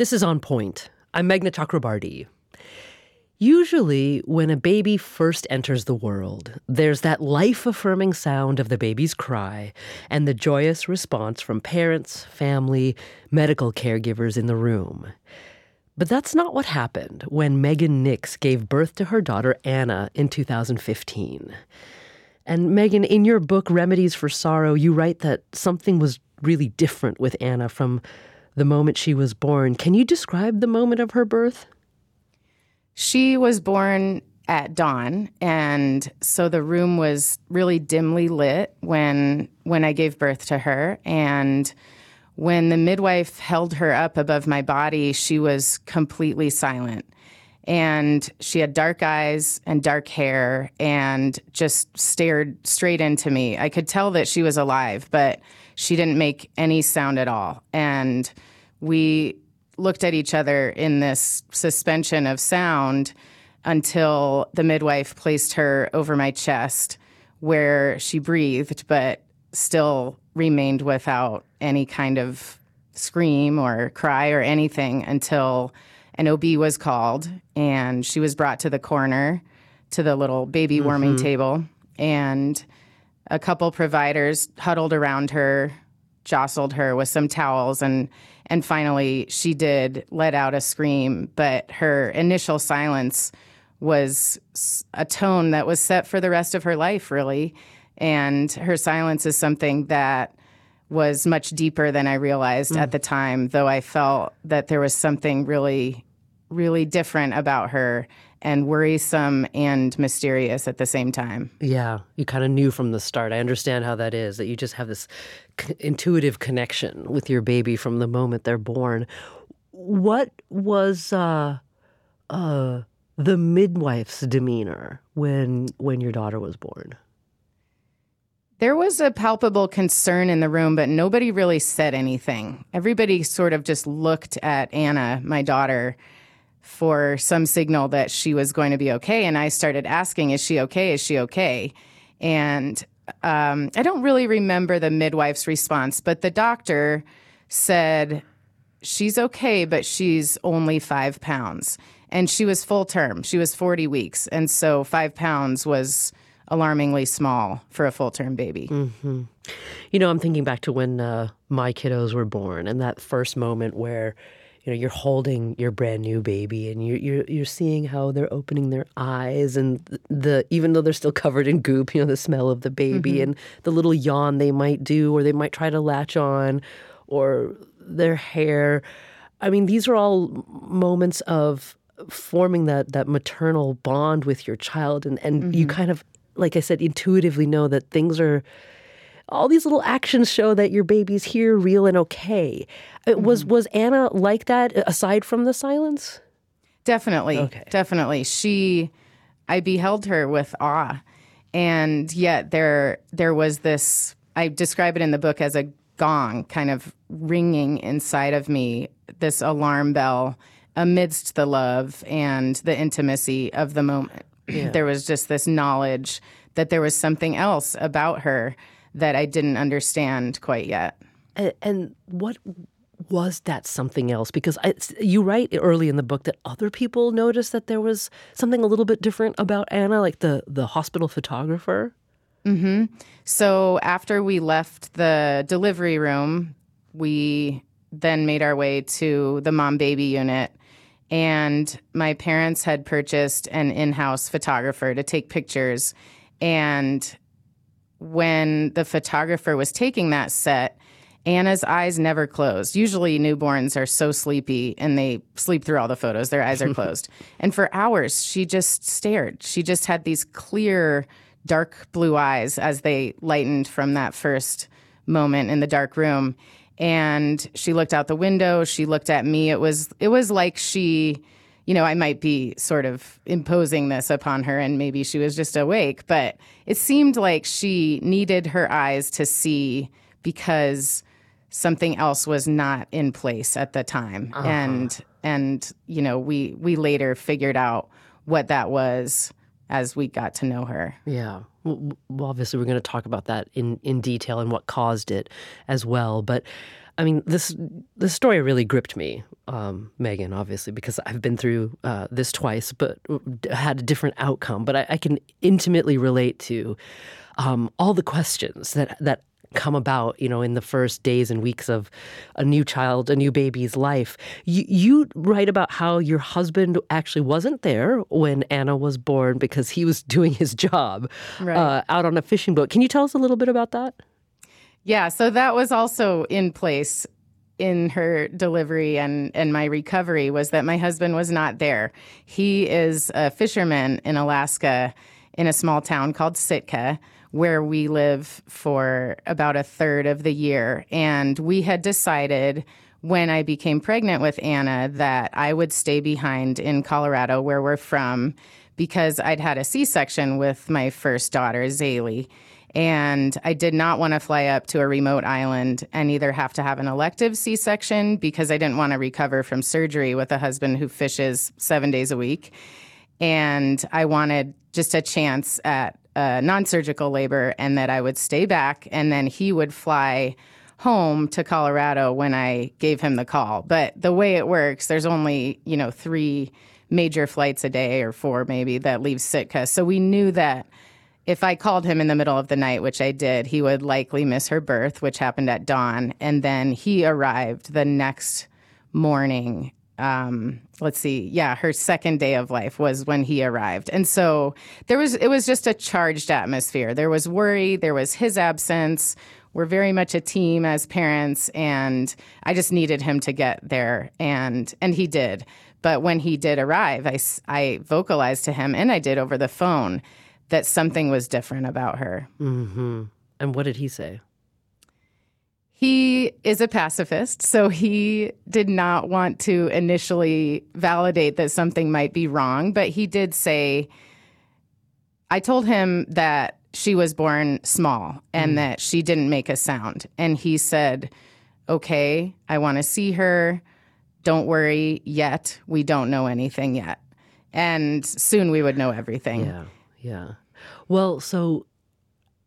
This is On Point. I'm Meghna Chakrabarti. Usually, when a baby first enters the world, there's that life affirming sound of the baby's cry and the joyous response from parents, family, medical caregivers in the room. But that's not what happened when Megan Nix gave birth to her daughter Anna in 2015. And Megan, in your book, Remedies for Sorrow, you write that something was really different with Anna from the moment she was born. Can you describe the moment of her birth? She was born at dawn and so the room was really dimly lit when when I gave birth to her and when the midwife held her up above my body she was completely silent and she had dark eyes and dark hair and just stared straight into me. I could tell that she was alive, but she didn't make any sound at all. And we looked at each other in this suspension of sound until the midwife placed her over my chest where she breathed, but still remained without any kind of scream or cry or anything until an OB was called and she was brought to the corner to the little baby warming mm-hmm. table. And a couple providers huddled around her, jostled her with some towels and and finally she did let out a scream but her initial silence was a tone that was set for the rest of her life really and her silence is something that was much deeper than I realized mm. at the time though I felt that there was something really really different about her and worrisome and mysterious at the same time. Yeah, you kind of knew from the start. I understand how that is that you just have this c- intuitive connection with your baby from the moment they're born. What was uh, uh, the midwife's demeanor when when your daughter was born? There was a palpable concern in the room, but nobody really said anything. Everybody sort of just looked at Anna, my daughter, for some signal that she was going to be okay. And I started asking, Is she okay? Is she okay? And um, I don't really remember the midwife's response, but the doctor said, She's okay, but she's only five pounds. And she was full term, she was 40 weeks. And so five pounds was alarmingly small for a full term baby. Mm-hmm. You know, I'm thinking back to when uh, my kiddos were born and that first moment where you know you're holding your brand new baby and you're you're, you're seeing how they're opening their eyes and the even though they're still covered in goop you know the smell of the baby mm-hmm. and the little yawn they might do or they might try to latch on or their hair i mean these are all moments of forming that that maternal bond with your child and and mm-hmm. you kind of like i said intuitively know that things are all these little actions show that your baby's here, real and okay. Mm-hmm. Was was Anna like that aside from the silence? Definitely, okay. definitely. She, I beheld her with awe, and yet there there was this. I describe it in the book as a gong, kind of ringing inside of me. This alarm bell amidst the love and the intimacy of the moment. Yeah. There was just this knowledge that there was something else about her that I didn't understand quite yet. And, and what was that something else? Because I, you write early in the book that other people noticed that there was something a little bit different about Anna, like the the hospital photographer. Mm-hmm. So after we left the delivery room, we then made our way to the mom baby unit. And my parents had purchased an in house photographer to take pictures. And when the photographer was taking that set, Anna's eyes never closed. Usually, newborns are so sleepy and they sleep through all the photos, their eyes are closed. and for hours, she just stared. She just had these clear, dark blue eyes as they lightened from that first moment in the dark room. And she looked out the window, she looked at me. It was it was like she you know, I might be sort of imposing this upon her and maybe she was just awake, but it seemed like she needed her eyes to see because something else was not in place at the time. Uh-huh. And and you know, we we later figured out what that was as we got to know her. Yeah. Well, obviously we're going to talk about that in in detail and what caused it as well, but I mean, this this story really gripped me, um, Megan. Obviously, because I've been through uh, this twice, but had a different outcome. But I, I can intimately relate to um, all the questions that that come about, you know, in the first days and weeks of a new child, a new baby's life. You, you write about how your husband actually wasn't there when Anna was born because he was doing his job right. uh, out on a fishing boat. Can you tell us a little bit about that? Yeah, so that was also in place in her delivery and, and my recovery was that my husband was not there. He is a fisherman in Alaska in a small town called Sitka, where we live for about a third of the year. And we had decided when I became pregnant with Anna that I would stay behind in Colorado, where we're from, because I'd had a C section with my first daughter, Zaylee. And I did not want to fly up to a remote island and either have to have an elective C section because I didn't want to recover from surgery with a husband who fishes seven days a week. And I wanted just a chance at uh, non surgical labor and that I would stay back and then he would fly home to Colorado when I gave him the call. But the way it works, there's only, you know, three major flights a day or four maybe that leave Sitka. So we knew that if I called him in the middle of the night, which I did, he would likely miss her birth, which happened at dawn. And then he arrived the next morning. Um, let's see, yeah, her second day of life was when he arrived. And so there was, it was just a charged atmosphere. There was worry, there was his absence. We're very much a team as parents, and I just needed him to get there, and and he did. But when he did arrive, I, I vocalized to him, and I did over the phone that something was different about her. Mm-hmm. And what did he say? He is a pacifist, so he did not want to initially validate that something might be wrong, but he did say, I told him that she was born small and mm. that she didn't make a sound. And he said, Okay, I want to see her. Don't worry yet. We don't know anything yet. And soon we would know everything. Yeah. Yeah. Well, so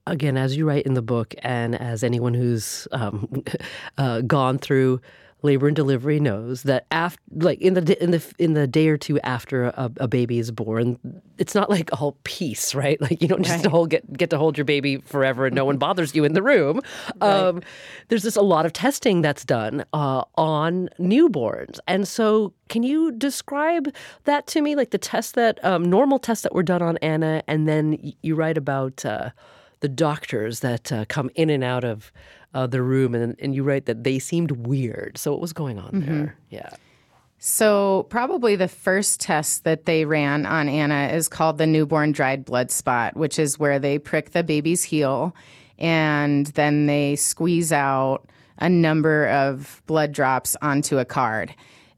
again, as you write in the book, and as anyone who's um, uh, gone through labor and delivery knows that after like in the in the in the day or two after a, a baby is born it's not like all peace right like you don't just right. hold, get get to hold your baby forever and no one bothers you in the room right. um, there's just a lot of testing that's done uh, on newborns and so can you describe that to me like the tests that um, normal tests that were done on anna and then you write about uh, the doctors that uh, come in and out of uh, the room, and and you write that they seemed weird. So what was going on mm-hmm. there? Yeah. So, probably the first test that they ran on Anna is called the newborn dried blood spot, which is where they prick the baby's heel and then they squeeze out a number of blood drops onto a card.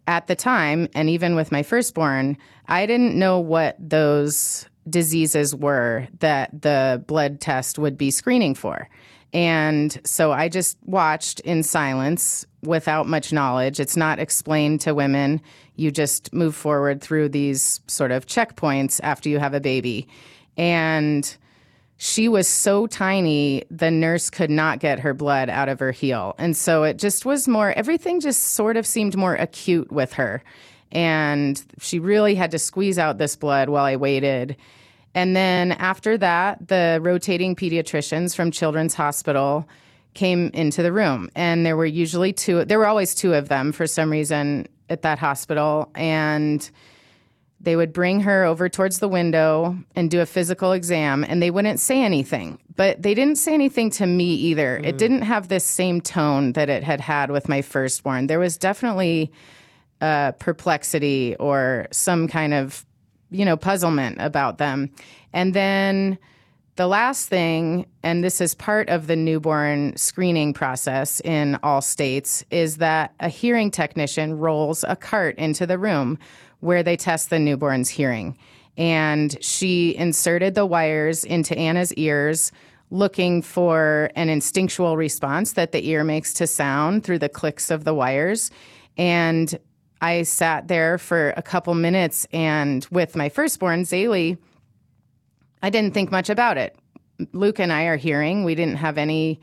At the time, and even with my firstborn, I didn't know what those diseases were that the blood test would be screening for. And so I just watched in silence without much knowledge. It's not explained to women. You just move forward through these sort of checkpoints after you have a baby. And she was so tiny, the nurse could not get her blood out of her heel. And so it just was more, everything just sort of seemed more acute with her. And she really had to squeeze out this blood while I waited. And then after that, the rotating pediatricians from Children's Hospital came into the room. And there were usually two, there were always two of them for some reason at that hospital. And they would bring her over towards the window and do a physical exam, and they wouldn't say anything. But they didn't say anything to me either. Mm. It didn't have this same tone that it had had with my firstborn. There was definitely uh, perplexity or some kind of you know, puzzlement about them. And then the last thing, and this is part of the newborn screening process in all states, is that a hearing technician rolls a cart into the room where they test the newborn's hearing. And she inserted the wires into Anna's ears, looking for an instinctual response that the ear makes to sound through the clicks of the wires. And I sat there for a couple minutes and with my firstborn, Zaylee, I didn't think much about it. Luke and I are hearing. We didn't have any,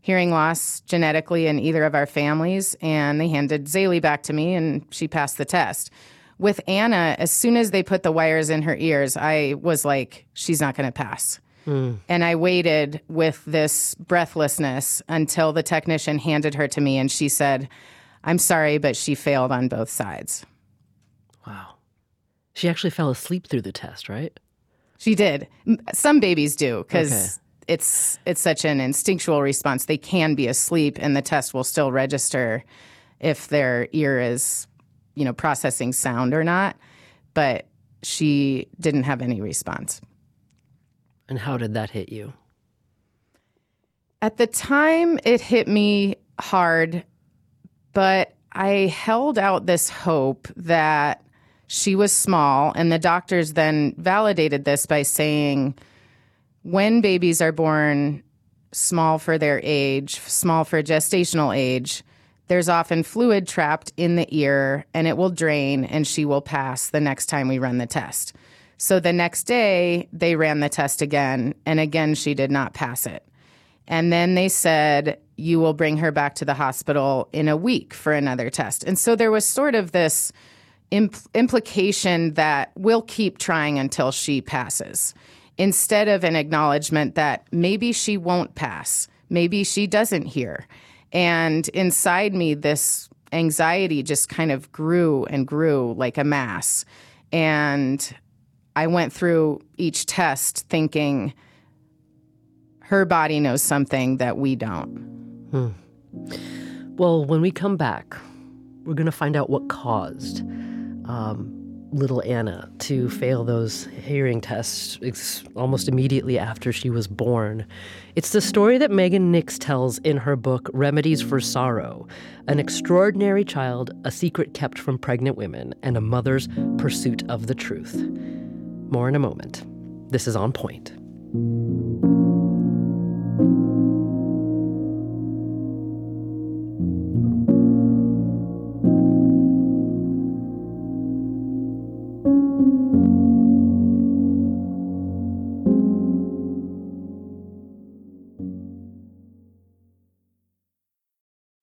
hearing loss genetically in either of our families. And they handed Zaylee back to me, and she passed the test. With Anna, as soon as they put the wires in her ears, I was like, she's not going to pass. Mm. And I waited with this breathlessness until the technician handed her to me and she said, I'm sorry, but she failed on both sides. Wow. She actually fell asleep through the test, right? She did. Some babies do because okay. it's it's such an instinctual response. They can be asleep and the test will still register if their ear is, you know, processing sound or not. But she didn't have any response. And how did that hit you? At the time, it hit me hard, but I held out this hope that she was small. And the doctors then validated this by saying when babies are born small for their age, small for gestational age, there's often fluid trapped in the ear and it will drain and she will pass the next time we run the test. So the next day, they ran the test again, and again, she did not pass it. And then they said, You will bring her back to the hospital in a week for another test. And so there was sort of this impl- implication that we'll keep trying until she passes, instead of an acknowledgement that maybe she won't pass, maybe she doesn't hear. And inside me, this anxiety just kind of grew and grew like a mass. And I went through each test thinking her body knows something that we don't. Hmm. Well, when we come back, we're going to find out what caused um, little Anna to fail those hearing tests ex- almost immediately after she was born. It's the story that Megan Nix tells in her book Remedies for Sorrow An Extraordinary Child, a Secret Kept from Pregnant Women, and a Mother's Pursuit of the Truth. More in a moment. This is On Point.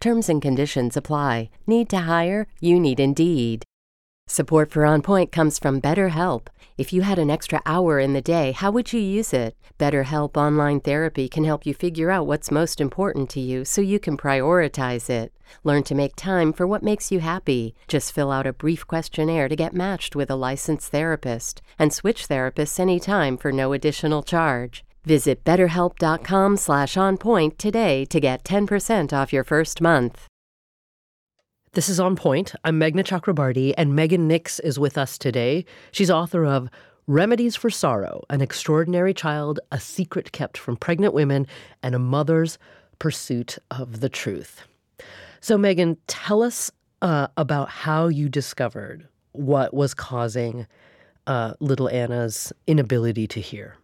Terms and conditions apply. Need to hire? You need Indeed. Support for On Point comes from BetterHelp. If you had an extra hour in the day, how would you use it? BetterHelp Online Therapy can help you figure out what's most important to you so you can prioritize it. Learn to make time for what makes you happy. Just fill out a brief questionnaire to get matched with a licensed therapist and switch therapists anytime for no additional charge. Visit betterhelp.com slash onpoint today to get 10% off your first month. This is On Point. I'm Meghna Chakrabarti, and Megan Nix is with us today. She's author of Remedies for Sorrow An Extraordinary Child, A Secret Kept from Pregnant Women, and a Mother's Pursuit of the Truth. So, Megan, tell us uh, about how you discovered what was causing uh, little Anna's inability to hear.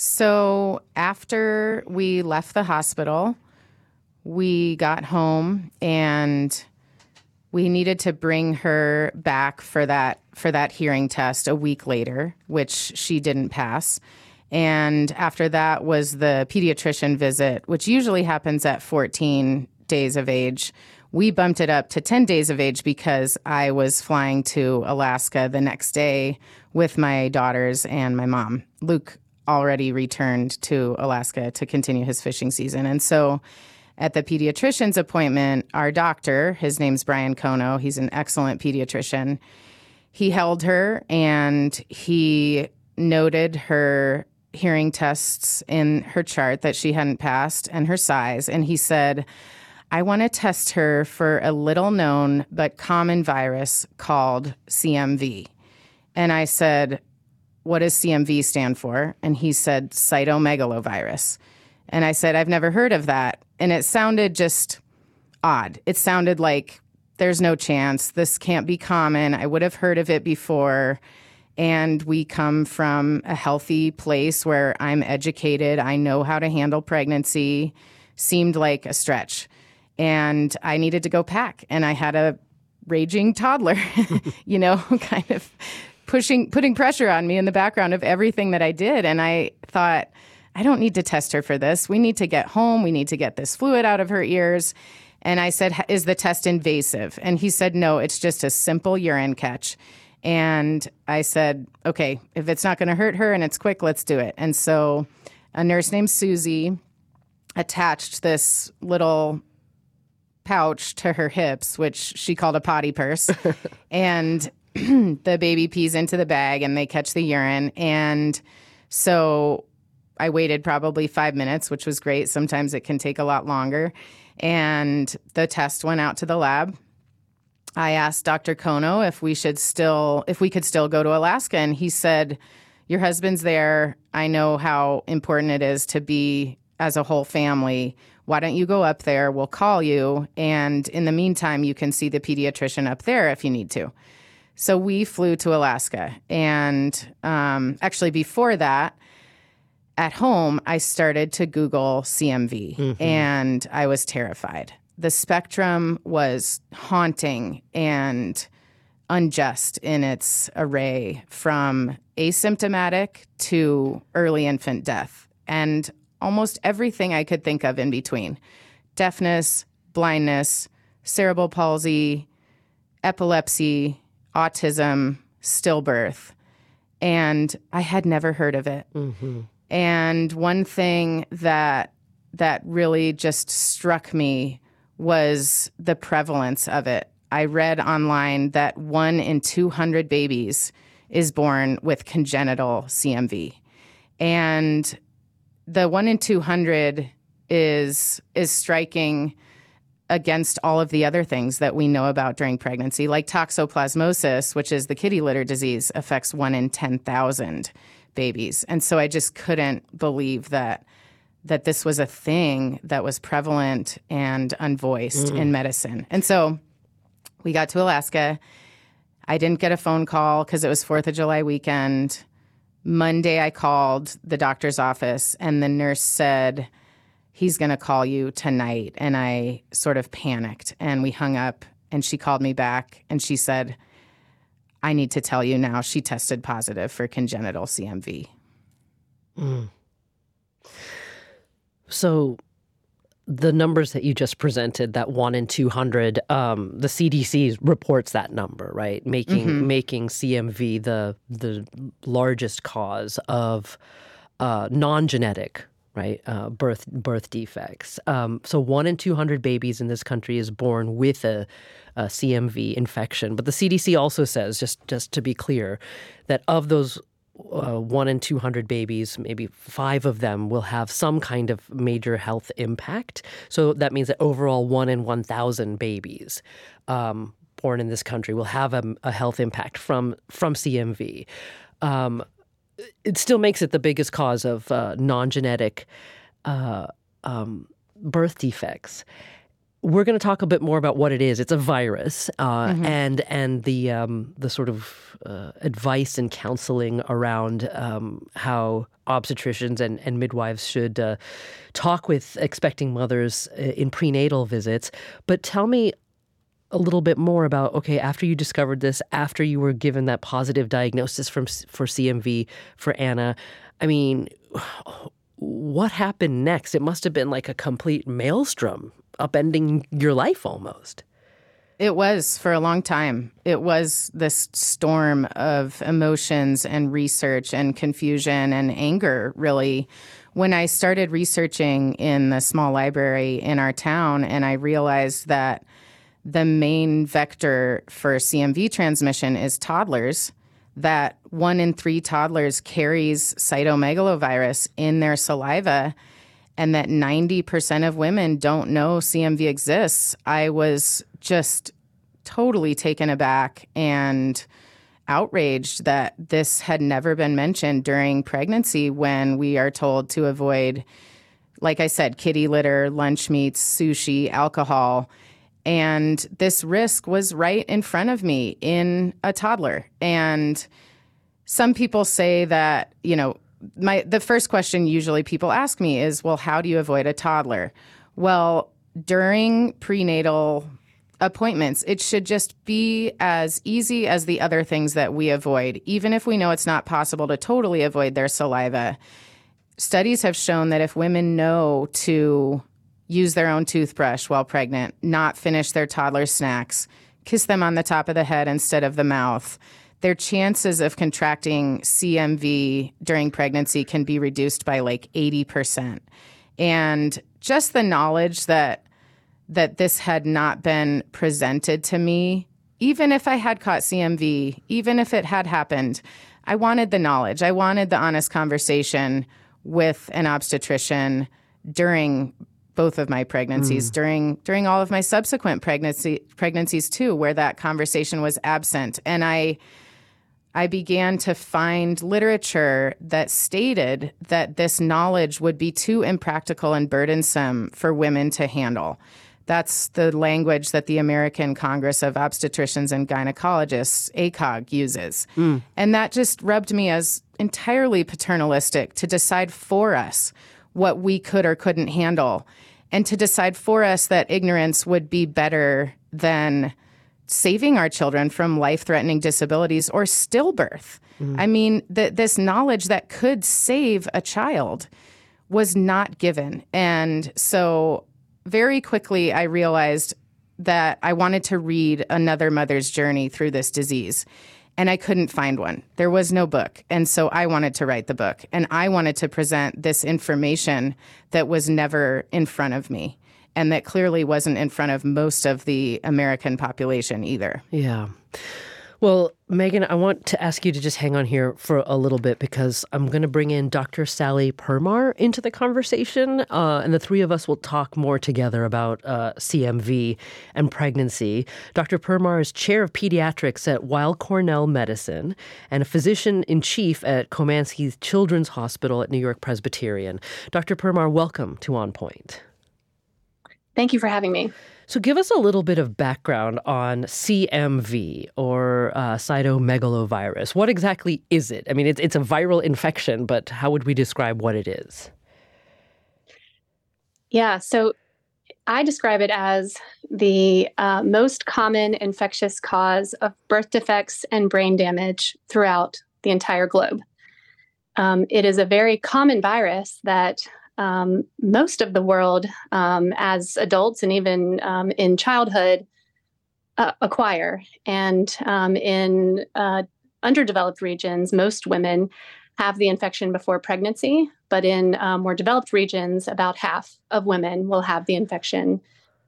So, after we left the hospital, we got home and we needed to bring her back for that for that hearing test a week later, which she didn't pass. And after that was the pediatrician visit, which usually happens at 14 days of age. We bumped it up to 10 days of age because I was flying to Alaska the next day with my daughters and my mom. Luke already returned to Alaska to continue his fishing season. And so at the pediatrician's appointment, our doctor, his name's Brian Kono, he's an excellent pediatrician. He held her and he noted her hearing tests in her chart that she hadn't passed and her size. And he said, I want to test her for a little known but common virus called CMV. And I said, What does CMV stand for? And he said, cytomegalovirus. And I said, I've never heard of that. and it sounded just odd. It sounded like there's no chance. This can't be common. I would have heard of it before. And we come from a healthy place where I'm educated. I know how to handle pregnancy. Seemed like a stretch. And I needed to go pack. And I had a raging toddler, you know, kind of pushing, putting pressure on me in the background of everything that I did. And I thought, I don't need to test her for this. We need to get home. We need to get this fluid out of her ears. And I said, Is the test invasive? And he said, No, it's just a simple urine catch. And I said, Okay, if it's not going to hurt her and it's quick, let's do it. And so a nurse named Susie attached this little pouch to her hips, which she called a potty purse. and the baby pees into the bag and they catch the urine. And so I waited probably five minutes, which was great. Sometimes it can take a lot longer. And the test went out to the lab. I asked Dr. Kono if we should still, if we could still go to Alaska, and he said, "Your husband's there. I know how important it is to be as a whole family. Why don't you go up there? We'll call you, and in the meantime, you can see the pediatrician up there if you need to." So we flew to Alaska, and um, actually before that, at home, I started to Google CMV mm-hmm. and I was terrified. The spectrum was haunting and unjust in its array from asymptomatic to early infant death and almost everything I could think of in between deafness, blindness, cerebral palsy, epilepsy, autism, stillbirth. And I had never heard of it. Mm-hmm. And one thing that that really just struck me was the prevalence of it. I read online that one in 200 babies is born with congenital CMV. And the one in 200 is is striking against all of the other things that we know about during pregnancy, like toxoplasmosis, which is the kitty litter disease, affects one in 10,000 babies. And so I just couldn't believe that that this was a thing that was prevalent and unvoiced mm. in medicine. And so we got to Alaska. I didn't get a phone call because it was 4th of July weekend. Monday, I called the doctor's office, and the nurse said, He's going to call you tonight. And I sort of panicked, and we hung up. And she called me back, and she said, I need to tell you now, she tested positive for congenital CMV. Mm. So, the numbers that you just presented, that one in 200, um, the CDC reports that number, right? Making mm-hmm. making CMV the the largest cause of uh, non-genetic right? Uh, birth birth defects. Um, so one in two hundred babies in this country is born with a, a, CMV infection. But the CDC also says, just just to be clear, that of those uh, one in 200 babies, maybe five of them will have some kind of major health impact. So that means that overall, one in 1,000 babies um, born in this country will have a, a health impact from from CMV. Um, it still makes it the biggest cause of uh, non-genetic uh, um, birth defects. We're going to talk a bit more about what it is. It's a virus, uh, mm-hmm. and and the um, the sort of uh, advice and counseling around um, how obstetricians and, and midwives should uh, talk with expecting mothers uh, in prenatal visits. But tell me a little bit more about okay after you discovered this after you were given that positive diagnosis from for CMV for Anna I mean what happened next it must have been like a complete maelstrom upending your life almost it was for a long time. It was this storm of emotions and research and confusion and anger, really. When I started researching in the small library in our town, and I realized that the main vector for CMV transmission is toddlers, that one in three toddlers carries cytomegalovirus in their saliva, and that 90% of women don't know CMV exists. I was just totally taken aback and outraged that this had never been mentioned during pregnancy when we are told to avoid like I said, kitty litter, lunch meats, sushi, alcohol. And this risk was right in front of me in a toddler. And some people say that, you know, my the first question usually people ask me is, well, how do you avoid a toddler? Well, during prenatal appointments, it should just be as easy as the other things that we avoid, even if we know it's not possible to totally avoid their saliva. Studies have shown that if women know to use their own toothbrush while pregnant, not finish their toddler snacks, kiss them on the top of the head instead of the mouth, their chances of contracting CMV during pregnancy can be reduced by like 80%. And just the knowledge that that this had not been presented to me, even if I had caught CMV, even if it had happened, I wanted the knowledge. I wanted the honest conversation with an obstetrician during both of my pregnancies, mm. during during all of my subsequent pregnancy pregnancies too, where that conversation was absent. And I I began to find literature that stated that this knowledge would be too impractical and burdensome for women to handle. That's the language that the American Congress of Obstetricians and Gynecologists, ACOG, uses. Mm. And that just rubbed me as entirely paternalistic to decide for us what we could or couldn't handle, and to decide for us that ignorance would be better than saving our children from life threatening disabilities or stillbirth. Mm. I mean, the, this knowledge that could save a child was not given. And so very quickly, I realized that I wanted to read another mother's journey through this disease. And I couldn't find one. There was no book. And so I wanted to write the book. And I wanted to present this information that was never in front of me and that clearly wasn't in front of most of the American population either. Yeah. Well, Megan, I want to ask you to just hang on here for a little bit because I'm going to bring in Dr. Sallie Permar into the conversation, uh, and the three of us will talk more together about uh, CMV and pregnancy. Dr. Permar is chair of pediatrics at Weill Cornell Medicine and a physician in chief at Komansky Children's Hospital at New York Presbyterian. Dr. Permar, welcome to On Point. Thank you for having me. So, give us a little bit of background on CMV or uh, cytomegalovirus. What exactly is it? I mean, it's, it's a viral infection, but how would we describe what it is? Yeah, so I describe it as the uh, most common infectious cause of birth defects and brain damage throughout the entire globe. Um, it is a very common virus that um, most of the world um, as adults and even um, in childhood uh, acquire. And um, in uh, underdeveloped regions, most women have the infection before pregnancy, but in uh, more developed regions, about half of women will have the infection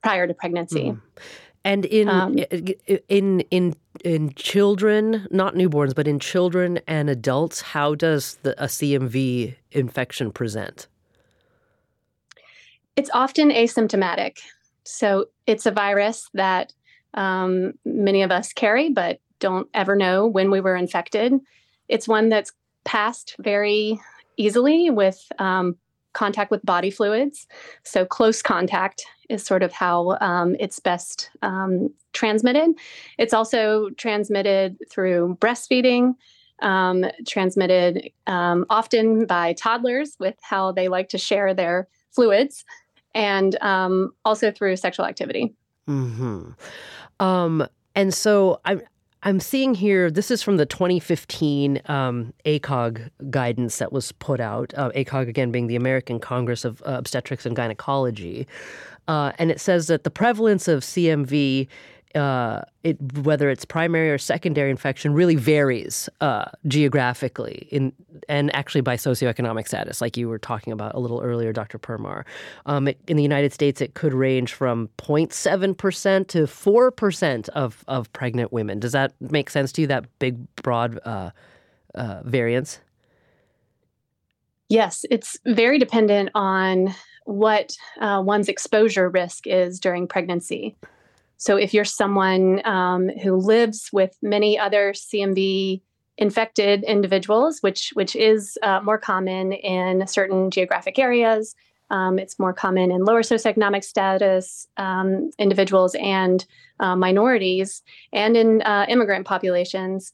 prior to pregnancy. Mm. And in um, in in in children, not newborns, but in children and adults, how does the, a CMV infection present? It's often asymptomatic. So it's a virus that um, many of us carry, but don't ever know when we were infected. It's one that's passed very easily with um, contact with body fluids. So close contact is sort of how um, it's best um, transmitted. It's also transmitted through breastfeeding. Um, transmitted um, often by toddlers with how they like to share their fluids, and um, also through sexual activity. Mm-hmm. Um, and so I'm I'm seeing here. This is from the 2015 um, ACOG guidance that was put out. Uh, ACOG again being the American Congress of uh, Obstetrics and Gynecology, uh, and it says that the prevalence of CMV uh, it, whether it's primary or secondary infection really varies uh, geographically in and actually by socioeconomic status, like you were talking about a little earlier, Dr. Permar. Um, it, in the United States, it could range from 0.7 percent to four percent of of pregnant women. Does that make sense to you? That big, broad uh, uh variance? Yes, it's very dependent on what uh, one's exposure risk is during pregnancy. So if you're someone um, who lives with many other CMV infected individuals, which which is uh, more common in certain geographic areas, Um, it's more common in lower socioeconomic status um, individuals and uh, minorities, and in uh, immigrant populations.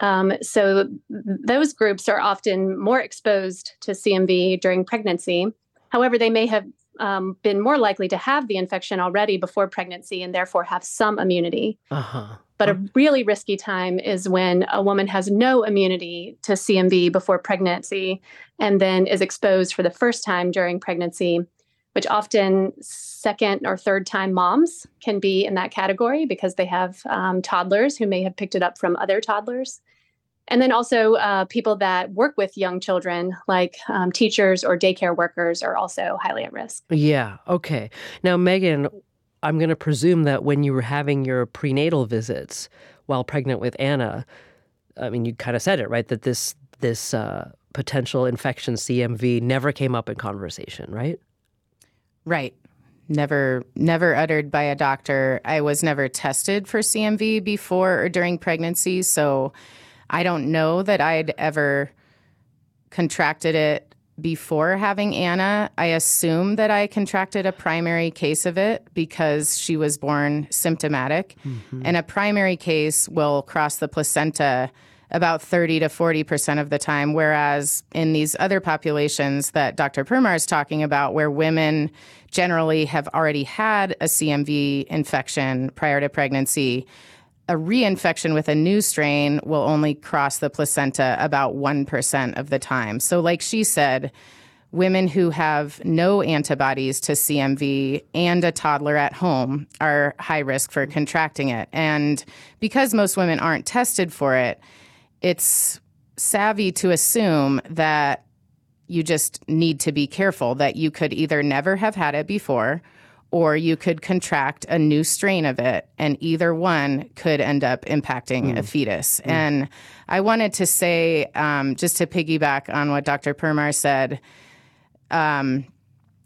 Um, so those groups are often more exposed to CMV during pregnancy. However, they may have um, been more likely to have the infection already before pregnancy and therefore have some immunity. Uh-huh. But a really risky time is when a woman has no immunity to CMV before pregnancy and then is exposed for the first time during pregnancy, which often second or third time moms can be in that category because they have um, toddlers who may have picked it up from other toddlers. And then also uh, people that work with young children, like um, teachers or daycare workers, are also highly at risk. Yeah. Okay. Now, Megan, I'm going to presume that when you were having your prenatal visits while pregnant with Anna, I mean, you kind of said it, right? That this this uh, potential infection, CMV, never came up in conversation, right? Right. Never, never uttered by a doctor. I was never tested for CMV before or during pregnancy, so I don't know that I'd ever contracted it before having Anna. I assume that I contracted a primary case of it because she was born symptomatic. Mm-hmm. And a primary case will cross the placenta about 30 to 40% of the time. Whereas in these other populations that Dr. Permar is talking about, where women generally have already had a CMV infection prior to pregnancy, a reinfection with a new strain will only cross the placenta about 1% of the time. So, like she said, women who have no antibodies to CMV and a toddler at home are high risk for contracting it. And because most women aren't tested for it, it's savvy to assume that you just need to be careful that you could either never have had it before or you could contract a new strain of it, and either one could end up impacting mm. a fetus. Mm. And I wanted to say, um, just to piggyback on what Dr. Permar said, um,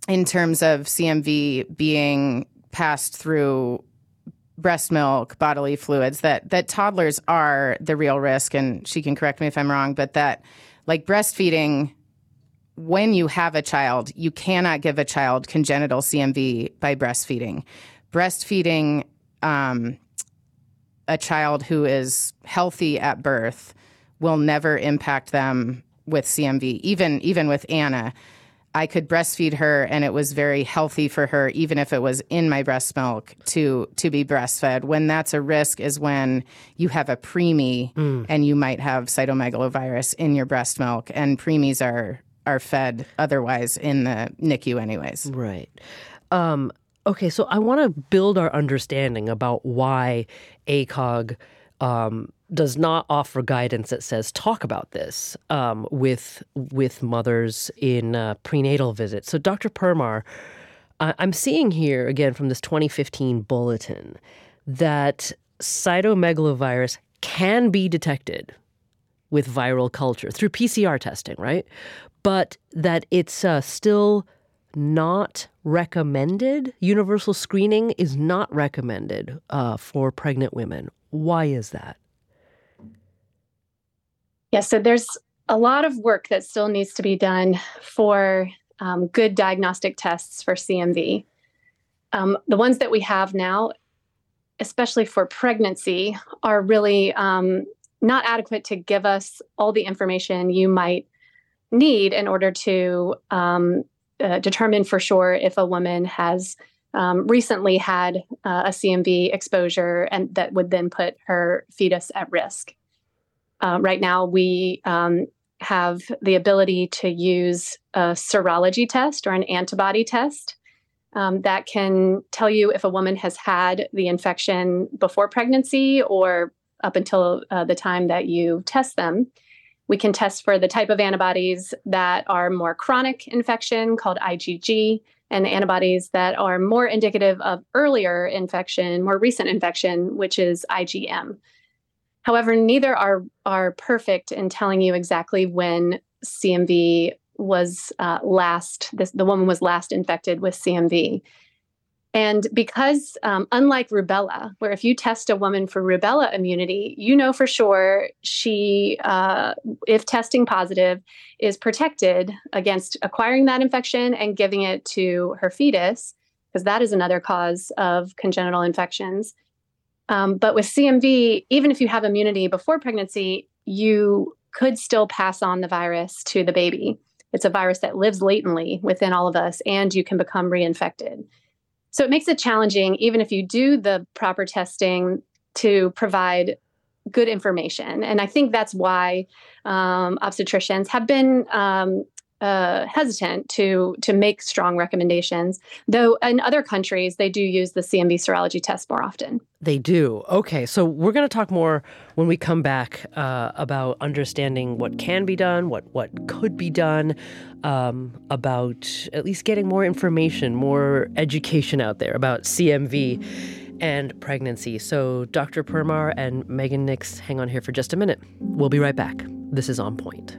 in terms of CMV being passed through breast milk, bodily fluids, that that toddlers are the real risk, and she can correct me if I'm wrong, but that like breastfeeding when you have a child, you cannot give a child congenital CMV by breastfeeding. Breastfeeding um, a child who is healthy at birth will never impact them with CMV. Even even with Anna, I could breastfeed her, and it was very healthy for her, even if it was in my breast milk to to be breastfed. When that's a risk is when you have a preemie mm. and you might have cytomegalovirus in your breast milk, and preemies are are fed otherwise in the NICU, anyways. Right. Um, okay, so I want to build our understanding about why ACOG um, does not offer guidance that says talk about this um, with with mothers in uh, prenatal visits. So, Dr. Permar, I'm seeing here again from this 2015 bulletin that cytomegalovirus can be detected with viral culture through PCR testing, right? But that it's uh, still not recommended. Universal screening is not recommended uh, for pregnant women. Why is that? Yeah, so there's a lot of work that still needs to be done for um, good diagnostic tests for CMV. Um, the ones that we have now, especially for pregnancy, are really um, not adequate to give us all the information you might need in order to um, uh, determine for sure if a woman has um, recently had uh, a CMV exposure and that would then put her fetus at risk. Uh, right now, we um, have the ability to use a serology test or an antibody test um, that can tell you if a woman has had the infection before pregnancy or up until uh, the time that you test them. We can test for the type of antibodies that are more chronic infection called IgG, and antibodies that are more indicative of earlier infection, more recent infection, which is IgM. However, neither are, are perfect in telling you exactly when CMV was uh, last, this, the woman was last infected with CMV. And because, um, unlike rubella, where if you test a woman for rubella immunity, you know for sure she, uh, if testing positive, is protected against acquiring that infection and giving it to her fetus, because that is another cause of congenital infections. Um, but with CMV, even if you have immunity before pregnancy, you could still pass on the virus to the baby. It's a virus that lives latently within all of us, and you can become reinfected. So it makes it challenging, even if you do the proper testing, to provide good information. And I think that's why um, obstetricians have been um, uh, hesitant to to make strong recommendations. Though in other countries, they do use the CMV serology test more often. They do. Okay, so we're going to talk more when we come back uh, about understanding what can be done, what what could be done, um, about at least getting more information, more education out there about CMV and pregnancy. So, Dr. Permar and Megan Nix, hang on here for just a minute. We'll be right back. This is On Point.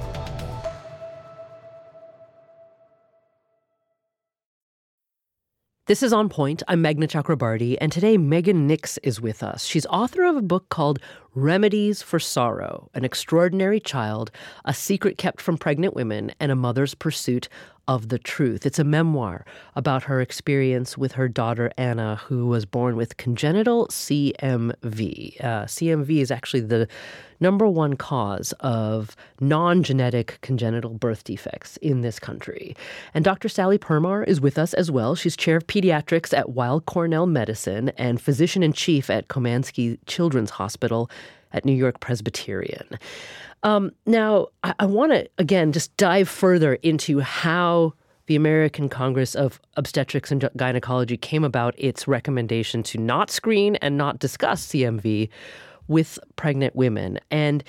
This is On Point. I'm Meghna Chakrabarti, and today Megan Nix is with us. She's author of a book called Remedies for Sorrow An Extraordinary Child, A Secret Kept from Pregnant Women, and a Mother's Pursuit of the Truth. It's a memoir about her experience with her daughter Anna, who was born with congenital CMV. Uh, CMV is actually the number one cause of non genetic congenital birth defects in this country. And Dr. Sallie Permar is with us as well. She's chair of pediatrics at Weill Cornell Medicine and physician in chief at Komansky Children's Hospital at New York Presbyterian. Um, now, I, I want to, again, just dive further into how the American Congress of Obstetrics and Gynecology came about its recommendation to not screen and not discuss CMV with pregnant women. And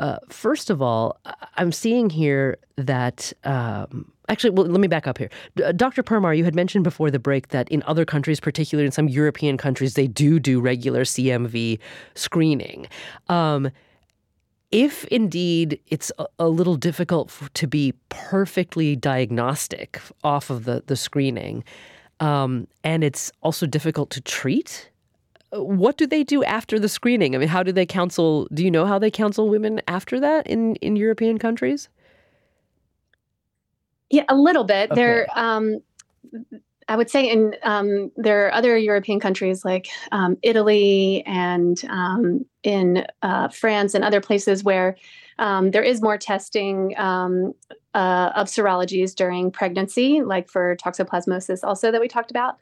uh, first of all, I'm seeing here that. Um, actually, well, let me back up here. Dr. Permar, you had mentioned before the break that in other countries, particularly in some European countries, they do do regular CMV screening. Um, if indeed it's a, little difficult to be perfectly diagnostic off of the, the screening, um, and it's also difficult to treat, what do they do after the screening? I mean, how do they counsel? Do you know how they counsel women after that in, in European countries? Yeah, a little bit. Okay. There, um, I would say, in um, there are other European countries like um, Italy and um, in uh, France and other places where um, there is more testing um, uh, of serologies during pregnancy, like for toxoplasmosis, also that we talked about.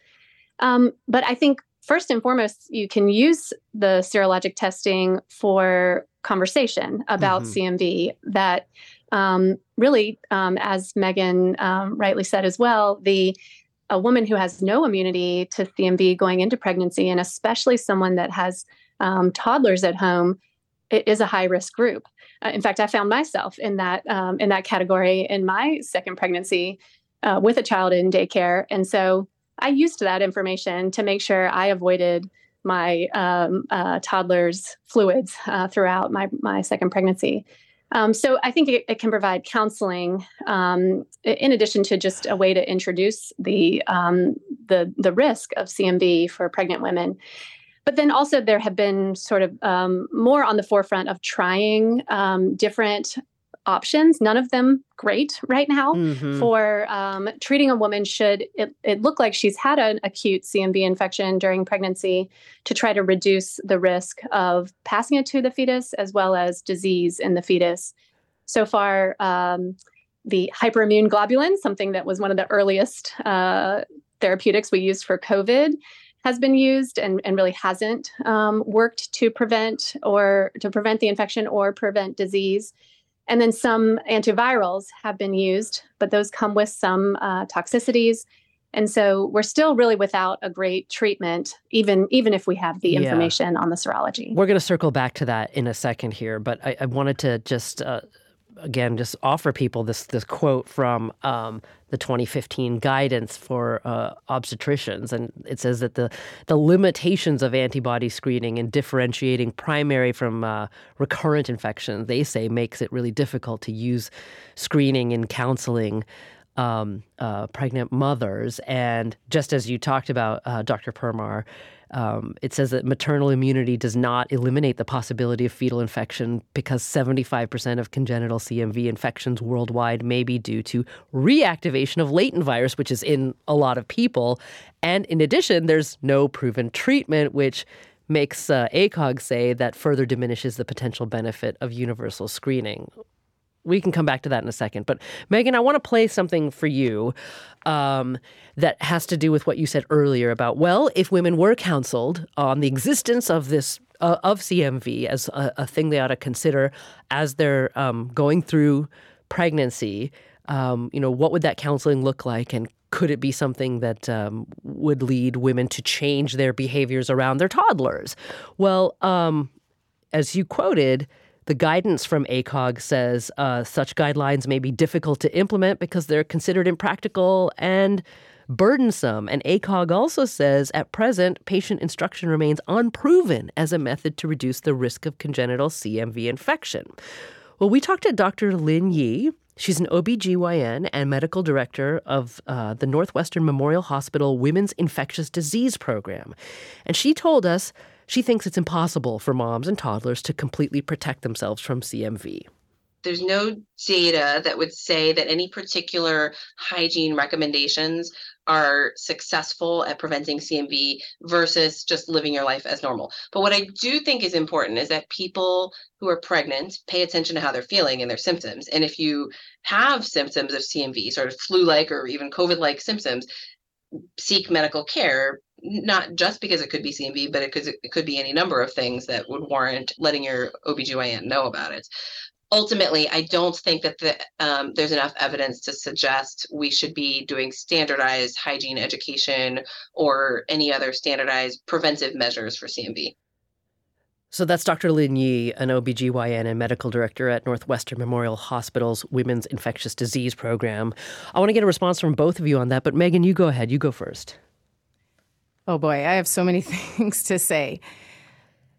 but I think first and foremost, you can use the serologic testing for conversation about mm-hmm. CMV that um, really, um, as Megan um, rightly said as well, the a woman who has no immunity to CMV going into pregnancy, and especially someone that has um, toddlers at home, it is a high risk group. Uh, in fact, I found myself in that um, in that category in my second pregnancy uh, with a child in daycare, and so I used that information to make sure I avoided my um, uh, toddler's fluids uh, throughout my my second pregnancy. Um, so I think it, it can provide counseling um, in addition to just a way to introduce the um, the the risk of CMV for pregnant women. But then also there have been sort of um, more on the forefront of trying um, different options, none of them great right now mm-hmm. for um, treating a woman should it, it look like she's had an acute CMV infection during pregnancy to try to reduce the risk of passing it to the fetus as well as disease in the fetus. So far, um, the hyperimmune globulin, something that was one of the earliest uh, therapeutics we used for COVID, has been used and, and really hasn't um, worked to prevent or to prevent the infection or prevent disease. And then some antivirals have been used, but those come with some uh, toxicities. And so we're still really without a great treatment, even even if we have the information yeah. on the serology. We're going to circle back to that in a second here, but I, I wanted to just uh, again just offer people this this quote from um, the 2015 guidance for uh, obstetricians, and it says that the the limitations of antibody screening and differentiating primary from uh, recurrent infections, they say, makes it really difficult to use screening in counseling. Um, uh, pregnant mothers, and just as you talked about, uh, Dr. Permar, um, it says that maternal immunity does not eliminate the possibility of fetal infection because 75% of congenital CMV infections worldwide may be due to reactivation of latent virus, which is in a lot of people. And in addition, there's no proven treatment, which makes uh, ACOG say that further diminishes the potential benefit of universal screening we can come back to that in a second. But Megan, I want to play something for you um, that has to do with what you said earlier about well, if women were counseled on the existence of this uh, of CMV as a, a, thing they ought to consider as they're um, going through pregnancy, um, you know, what would that counseling look like, and could it be something that um, would lead women to change their behaviors around their toddlers? Well, um, as you quoted the guidance from ACOG says uh, such guidelines may be difficult to implement because they're considered impractical and burdensome. And ACOG also says at present, patient instruction remains unproven as a method to reduce the risk of congenital CMV infection. Well, we talked to Dr. Lynn Yee. She's an OBGYN and medical director of uh, the Northwestern Memorial Hospital Women's Infectious Disease Program. And she told us she thinks it's impossible for moms and toddlers to completely protect themselves from CMV. There's no data that would say that any particular hygiene recommendations are successful at preventing CMV versus just living your life as normal. But what I do think is important is that people who are pregnant pay attention to how they're feeling and their symptoms. And if you have symptoms of CMV, sort of flu like or even COVID like symptoms, seek medical care not just because it could be CMV, but it could it could be any number of things that would warrant letting your OBGYN know about it. Ultimately, I don't think that the, um, there's enough evidence to suggest we should be doing standardized hygiene education or any other standardized preventive measures for CMV. So that's Dr. Lynn Yee, an OBGYN and medical director at Northwestern Memorial Hospital's Women's Infectious Disease Program. I want to get a response from both of you on that, but Megan, you go ahead. You go first. Oh boy, I have so many things to say.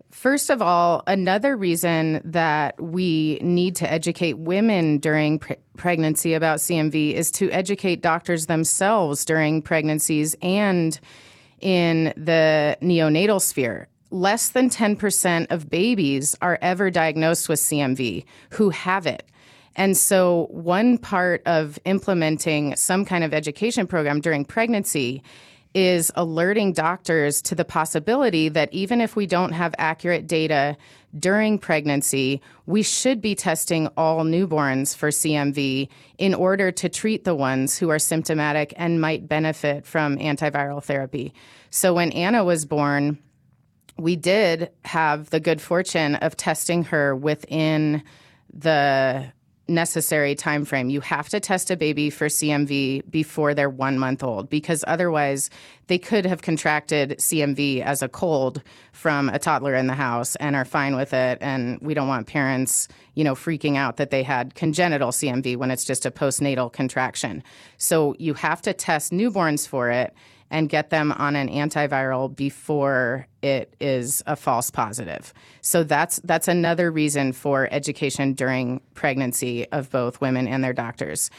First of all, another reason that we need to educate women during pre- pregnancy about CMV is to educate doctors themselves during pregnancies and in the neonatal sphere. Less than 10% of babies are ever diagnosed with CMV who have it. And so, one part of implementing some kind of education program during pregnancy is alerting doctors to the possibility that even if we don't have accurate data during pregnancy, we should be testing all newborns for CMV in order to treat the ones who are symptomatic and might benefit from antiviral therapy. So when Anna was born, we did have the good fortune of testing her within the necessary time frame. You have to test a baby for CMV before they're 1 month old because otherwise they could have contracted CMV as a cold from a toddler in the house and are fine with it and we don't want parents, you know, freaking out that they had congenital CMV when it's just a postnatal contraction. So you have to test newborns for it and get them on an antiviral before it is a false positive. So that's that's another reason for education during pregnancy of both women and their doctors.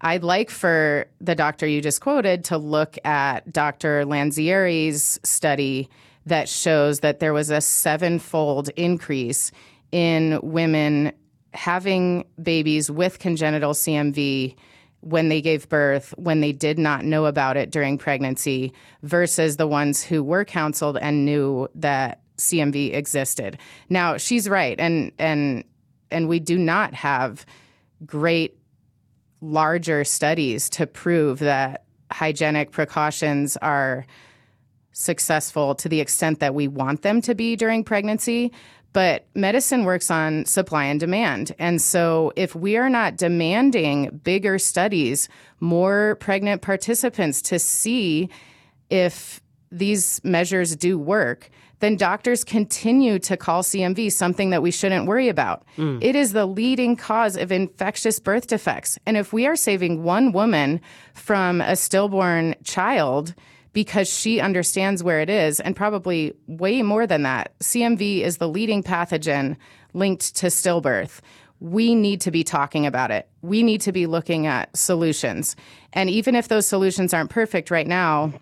I'd like for the doctor you just quoted to look at Dr. Lanzieri's study that shows that there was a sevenfold increase in women having babies with congenital CMV when they gave birth, when they did not know about it during pregnancy, versus the ones who were counseled and knew that CMV existed. Now, she's right, and and and we do not have great larger studies to prove that hygienic precautions are successful to the extent that we want them to be during pregnancy. But medicine works on supply and demand. And so if we are not demanding bigger studies, more pregnant participants to see if these measures do work, then doctors continue to call CMV something that we shouldn't worry about. Mm. It is the leading cause of infectious birth defects. And if we are saving one woman from a stillborn child, because she understands where it is, and probably way more than that. CMV is the leading pathogen linked to stillbirth. We need to be talking about it. We need to be looking at solutions. And even if those solutions aren't perfect right now,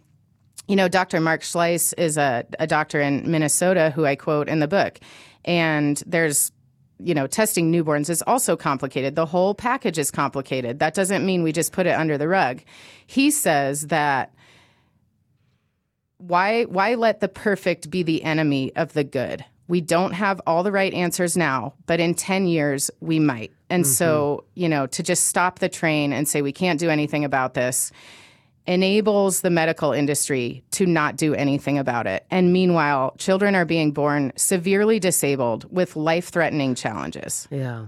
you know, Dr. Mark Schleiss is a, a doctor in Minnesota who I quote in the book. And there's you know, testing newborns is also complicated. The whole package is complicated. That doesn't mean we just put it under the rug. He says that why why let the perfect be the enemy of the good? We don't have all the right answers now, but in 10 years we might. And mm-hmm. so, you know, to just stop the train and say we can't do anything about this enables the medical industry to not do anything about it. And meanwhile, children are being born severely disabled with life threatening challenges. Yeah.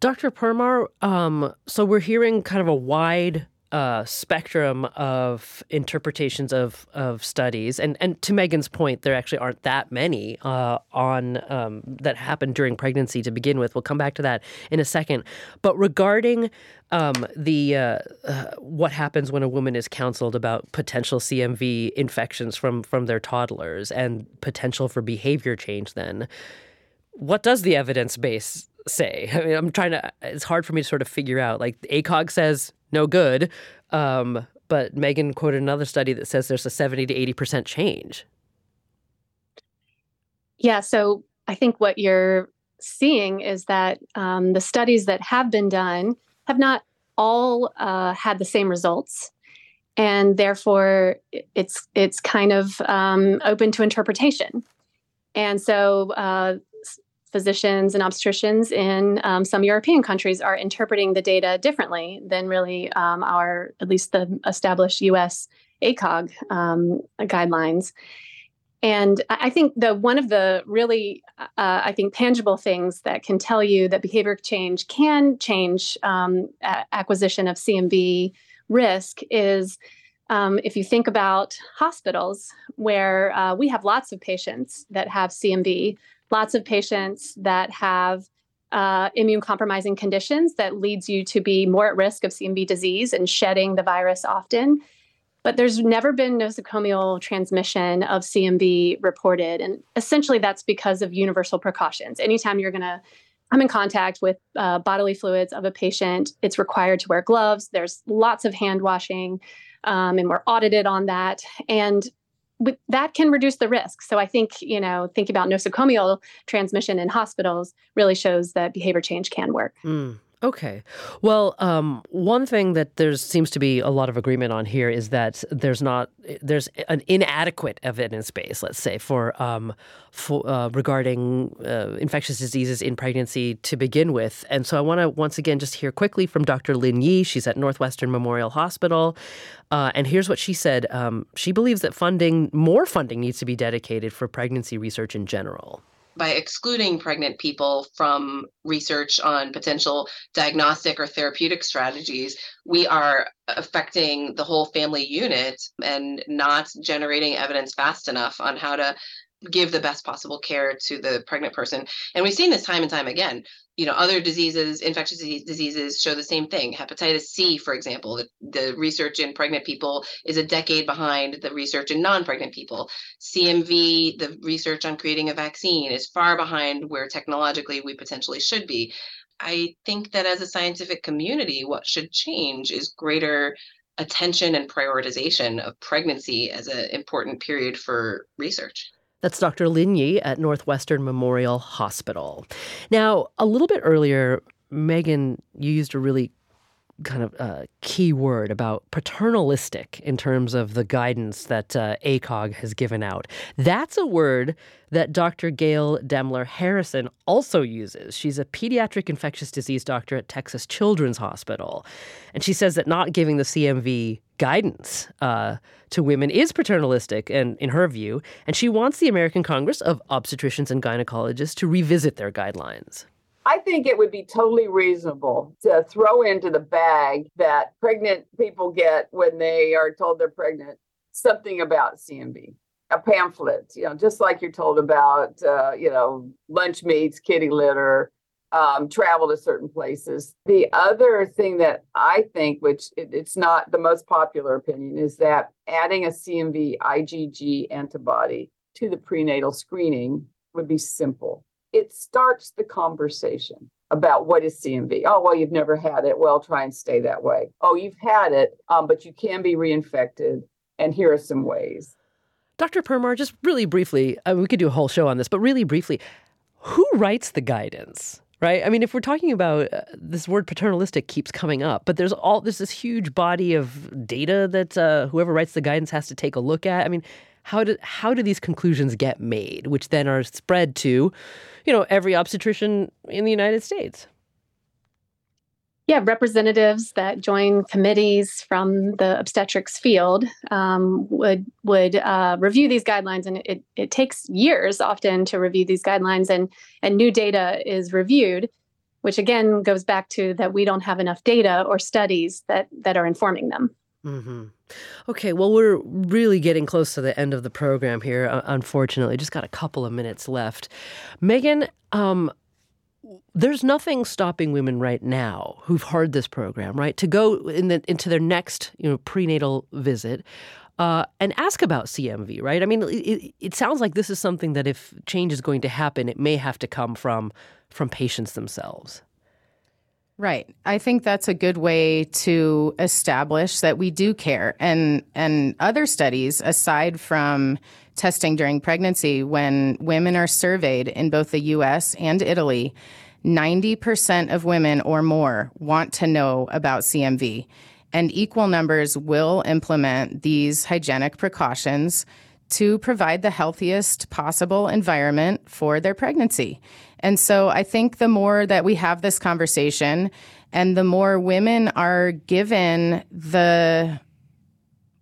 Dr. Permar, um, so we're hearing kind of a wide uh, spectrum of interpretations of of studies, and and to Megan's point, there actually aren't that many uh, on um, that happen during pregnancy to begin with. We'll come back to that in a second. But regarding um, the uh, uh what happens when a woman is counseled about potential CMV infections from from their toddlers and potential for behavior change, then what does the evidence base say? I mean, I'm trying to. It's hard for me to sort of figure out. Like ACOG says no good. Um, but Megan quoted another study that says there's a 70 to 80% change. Yeah. So I think what you're seeing is that um, the studies that have been done have not all uh, had the same results. And therefore, it's it's kind of um, open to interpretation. And so, uh, physicians and obstetricians in um, some European countries are interpreting the data differently than really um, our, at least the established US ACOG um, guidelines. And I think the one of the really, uh, I think, tangible things that can tell you that behavior change can change um, acquisition of CMV risk is um, if you think about hospitals where uh, we have lots of patients that have CMV, lots of patients that have uh, immune compromising conditions that leads you to be more at risk of CMV disease and shedding the virus often. But there's never been nosocomial transmission of CMV reported. And essentially, that's because of universal precautions. Anytime you're going to come in contact with uh, bodily fluids of a patient, it's required to wear gloves. There's lots of hand washing, um, and we're audited on that. And that can reduce the risk. So I think, you know, thinking about nosocomial transmission in hospitals really shows that behavior change can work. Mm. Okay. Well, um, one thing that there seems to be a lot of agreement on here is that there's not there's an inadequate evidence base, let's say, for um, for uh, regarding uh, infectious diseases in pregnancy to begin with. And so I want to once again just hear quickly from Dr. Lynn Yee. She's at Northwestern Memorial Hospital, uh, and here's what she said. Um, she believes that funding, more funding, needs to be dedicated for pregnancy research in general by excluding pregnant people from research on potential diagnostic or therapeutic strategies, we are affecting the whole family unit and not generating evidence fast enough on how to give the best possible care to the pregnant person. And we've seen this time and time again you know other diseases infectious diseases show the same thing. Hepatitis c for example the, the research in pregnant people is a decade behind the research in non-pregnant people. Cmv the research on creating a vaccine is far behind where technologically we potentially should be. I think that as a scientific community what should change is greater attention and prioritization of pregnancy as an important period for research that's Dr. Lynn Yee at Northwestern Memorial Hospital. Now, a little bit earlier, Megan, you used a really kind of uh, key word about paternalistic in terms of the guidance that uh, ACOG has given out. That's a word that Dr. Gail Demmler-Harrison also uses. She's a pediatric infectious disease doctor at Texas Children's Hospital. And she says that not giving the CMV guidance uh, to women is paternalistic, and in her view, and she wants the American Congress of Obstetricians and Gynecologists to revisit their guidelines. I think it would be totally reasonable to throw into the bag that pregnant people get when they are told they're pregnant something about CMV, a pamphlet, you know, just like you're told about, uh, you know, lunch meats, kitty litter, um, travel to certain places. The other thing that I think, which it, it's not the most popular opinion, is that adding a CMV IgG antibody to the prenatal screening would be simple. It starts the conversation about what is CMV. Oh, well, you've never had it. Well, try and stay that way. Oh, you've had it, um, but you can be reinfected. And here are some ways. Dr. Permar, just really briefly, uh, we could do a whole show on this, but really briefly, who writes the guidance? right? I mean, if we're talking about uh, this word paternalistic keeps coming up, but there's all there's this huge body of data that uh, whoever writes the guidance has to take a look at. I mean, how do how do these conclusions get made, which then are spread to, you know, every obstetrician in the United States? yeah, representatives that join committees from the obstetrics field um, would would uh, review these guidelines, and it, it takes years often to review these guidelines, and and new data is reviewed, which again goes back to that we don't have enough data or studies that that are informing them. Mm-hmm. Okay, well, we're really getting close to the end of the program here. Unfortunately, just got a couple of minutes left. Megan, um, there's nothing stopping women right now who've heard this program, right, to go in the, into their next, you know, prenatal visit uh, and ask about CMV, right? I mean, it, it sounds like this is something that if change is going to happen, it may have to come from from patients themselves. Right. I think that's a good way to establish that we do care. And and other studies aside from testing during pregnancy when women are surveyed in both the US and Italy, 90% of women or more want to know about CMV. And equal numbers will implement these hygienic precautions to provide the healthiest possible environment for their pregnancy. And so I think the more that we have this conversation and the more women are given the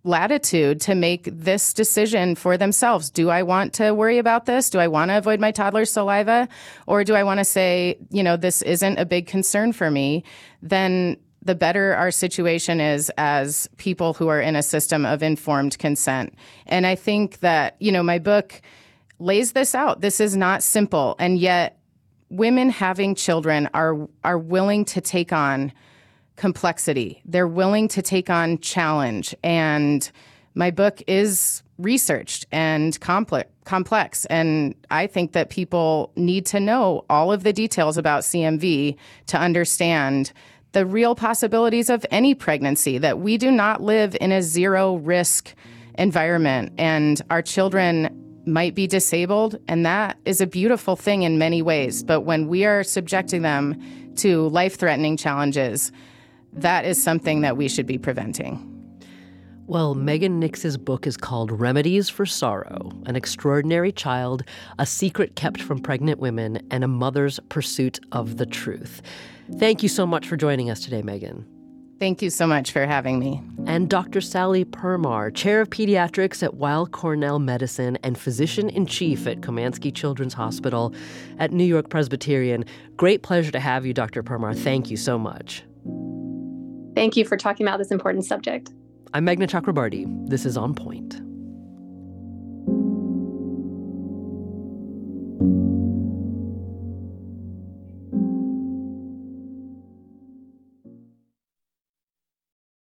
latitude to make this decision for themselves. Do I want to worry about this? Do I want to avoid my toddler's saliva? Or do I want to say, you know, this isn't a big concern for me? Then the better our situation is as people who are in a system of informed consent. And I think that, you know, my book lays this out. This is not simple. And yet, women having children are, are willing to take on complexity. They're willing to take on challenge. And my book is researched and complex complex and i think that people need to know all of the details about cmv to understand the real possibilities of any pregnancy that we do not live in a zero risk environment and our children might be disabled, and that is a beautiful thing in many ways. But when we are subjecting them to life threatening challenges, that is something that we should be preventing. Well, Megan Nix's book is called Remedies for Sorrow An Extraordinary Child, A Secret Kept from Pregnant Women, and a Mother's Pursuit of the Truth. Thank you so much for joining us today, Megan. Thank you so much for having me. And Dr. Sallie Permar, Chair of Pediatrics at Weill Cornell Medicine and Physician in Chief at Komansky Children's Hospital at New York Presbyterian. Great pleasure to have you, Dr. Permar. Thank you so much. Thank you for talking about this important subject. I'm Meghna Chakrabarti. This is On Point.